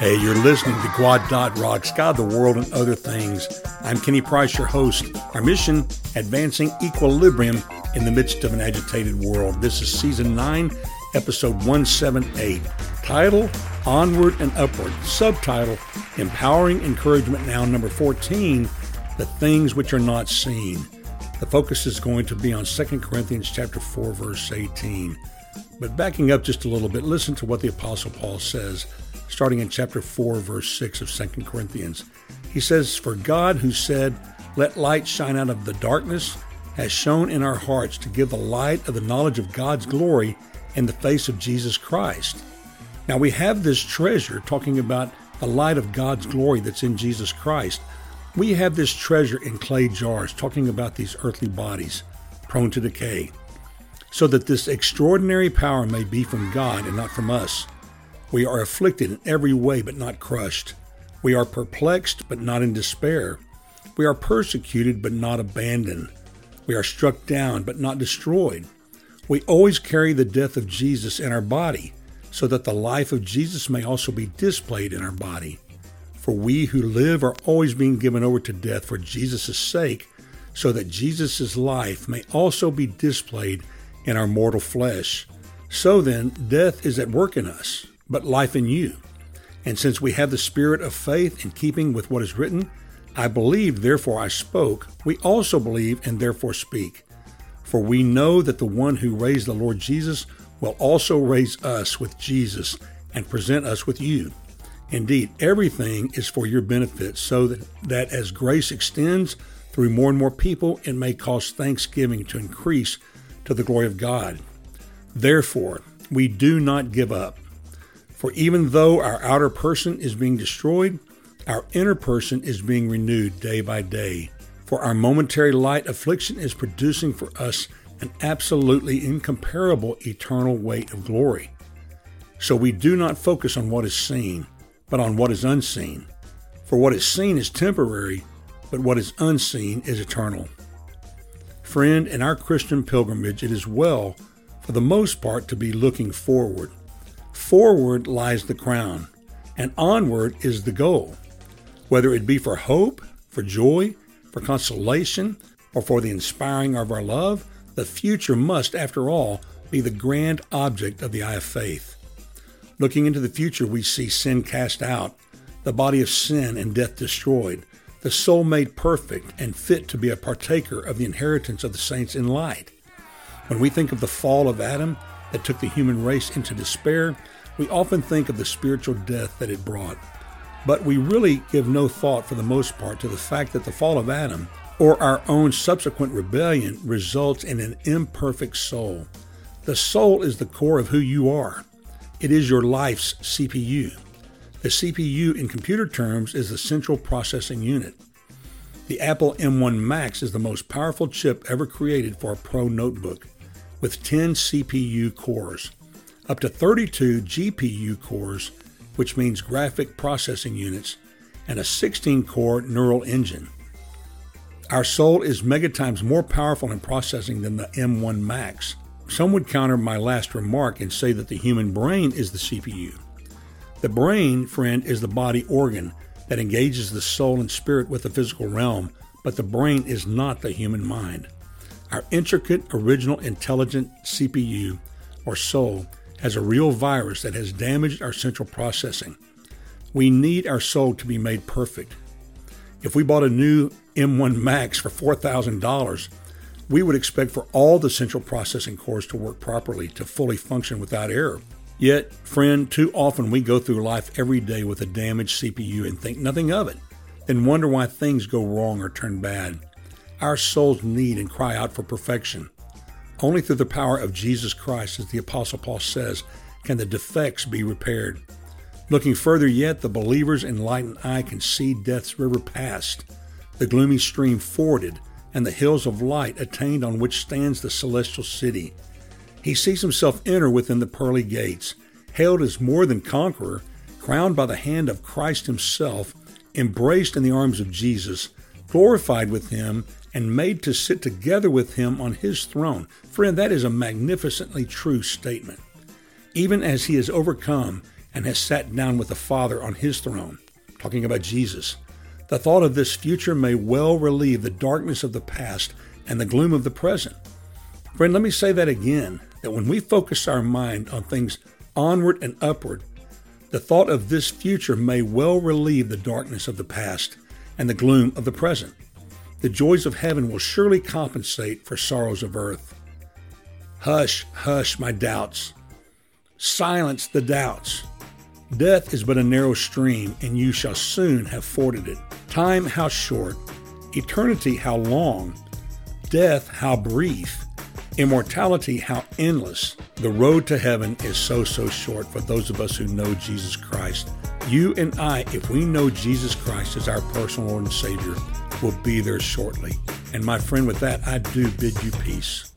Hey, you're listening to Gwot Dot Rocks, God, the World, and Other Things. I'm Kenny Price, your host. Our mission, advancing equilibrium in the midst of an agitated world. This is Season 9, Episode 178. Title, Onward and Upward. Subtitle, Empowering Encouragement Now, number 14, The Things Which Are Not Seen. The focus is going to be on 2 Corinthians chapter 4, verse 18. But backing up just a little bit, listen to what the Apostle Paul says starting in chapter 4, verse 6 of 2 Corinthians. He says, For God, who said, Let light shine out of the darkness, has shone in our hearts to give the light of the knowledge of God's glory in the face of Jesus Christ. Now we have this treasure talking about the light of God's glory that's in Jesus Christ. We have this treasure in clay jars talking about these earthly bodies prone to decay, so that this extraordinary power may be from God and not from us. We are afflicted in every way, but not crushed. We are perplexed, but not in despair. We are persecuted, but not abandoned. We are struck down, but not destroyed. We always carry the death of Jesus in our body, so that the life of Jesus may also be displayed in our body. For we who live are always being given over to death for Jesus' sake, so that Jesus' life may also be displayed in our mortal flesh. So then, death is at work in us but life in you. And since we have the spirit of faith in keeping with what is written, I believed, therefore I spoke, we also believe and therefore speak. For we know that the one who raised the Lord Jesus will also raise us with Jesus and present us with you. Indeed, everything is for your benefit, so that, that as grace extends through more and more people, it may cause thanksgiving to increase to the glory of God. Therefore, we do not give up. For even though our outer person is being destroyed, our inner person is being renewed day by day. For our momentary light affliction is producing for us an absolutely incomparable eternal weight of glory. So we do not focus on what is seen, but on what is unseen. For what is seen is temporary, but what is unseen is eternal. Friend, in our Christian pilgrimage, it is well, for the most part, to be looking forward Forward lies the crown, and onward is the goal. Whether it be for hope, for joy, for consolation, or for the inspiring of our love, the future must, after all, be the grand object of the eye of faith. Looking into the future, we see sin cast out, the body of sin and death destroyed, the soul made perfect and fit to be a partaker of the inheritance of the saints in light. When we think of the fall of Adam that took the human race into despair, we often think of the spiritual death that it brought, but we really give no thought for the most part to the fact that the fall of Adam or our own subsequent rebellion results in an imperfect soul. The soul is the core of who you are. It is your life's CPU. The CPU in computer terms is the central processing unit. The Apple M1 Max is the most powerful chip ever created for a pro notebook, with 10 CPU cores up to 32 GPU cores, which means graphic processing units, and a 16 core neural engine. Our soul is mega times more powerful in processing than the M1 Max. Some would counter my last remark and say that the human brain is the CPU. The brain, friend, is the body organ that engages the soul and spirit with the physical realm, but the brain is not the human mind. Our intricate, original, intelligent CPU, or soul, has a real virus that has damaged our central processing. We need our soul to be made perfect. If we bought a new M1 Max for $4,000, we would expect for all the central processing cores to work properly to fully function without error. Yet, friend, too often we go through life every day with a damaged CPU and think nothing of it, then wonder why things go wrong or turn bad. Our souls need and cry out for perfection. Only through the power of Jesus Christ, as the Apostle Paul says, can the defects be repaired. Looking further yet, the believer's enlightened eye can see death's river past, the gloomy stream forded, and the hills of light attained on which stands the celestial city. He sees himself enter within the pearly gates, hailed as more than conqueror, crowned by the hand of Christ himself, embraced in the arms of Jesus, glorified with him, and made to sit together with him on his throne. Friend, that is a magnificently true statement. Even as he has overcome and has sat down with the Father on his throne. Talking about Jesus. The thought of this future may well relieve the darkness of the past and the gloom of the present. Friend, let me say that again that when we focus our mind on things onward and upward, the thought of this future may well relieve the darkness of the past and the gloom of the present. The joys of heaven will surely compensate for sorrows of earth. Hush, hush, my doubts. Silence the doubts. Death is but a narrow stream, and you shall soon have forded it. Time, how short. Eternity, how long. Death, how brief. Immortality, how endless. The road to heaven is so, so short for those of us who know Jesus Christ. You and I, if we know Jesus Christ as our personal Lord and Savior, will be there shortly. And my friend, with that, I do bid you peace.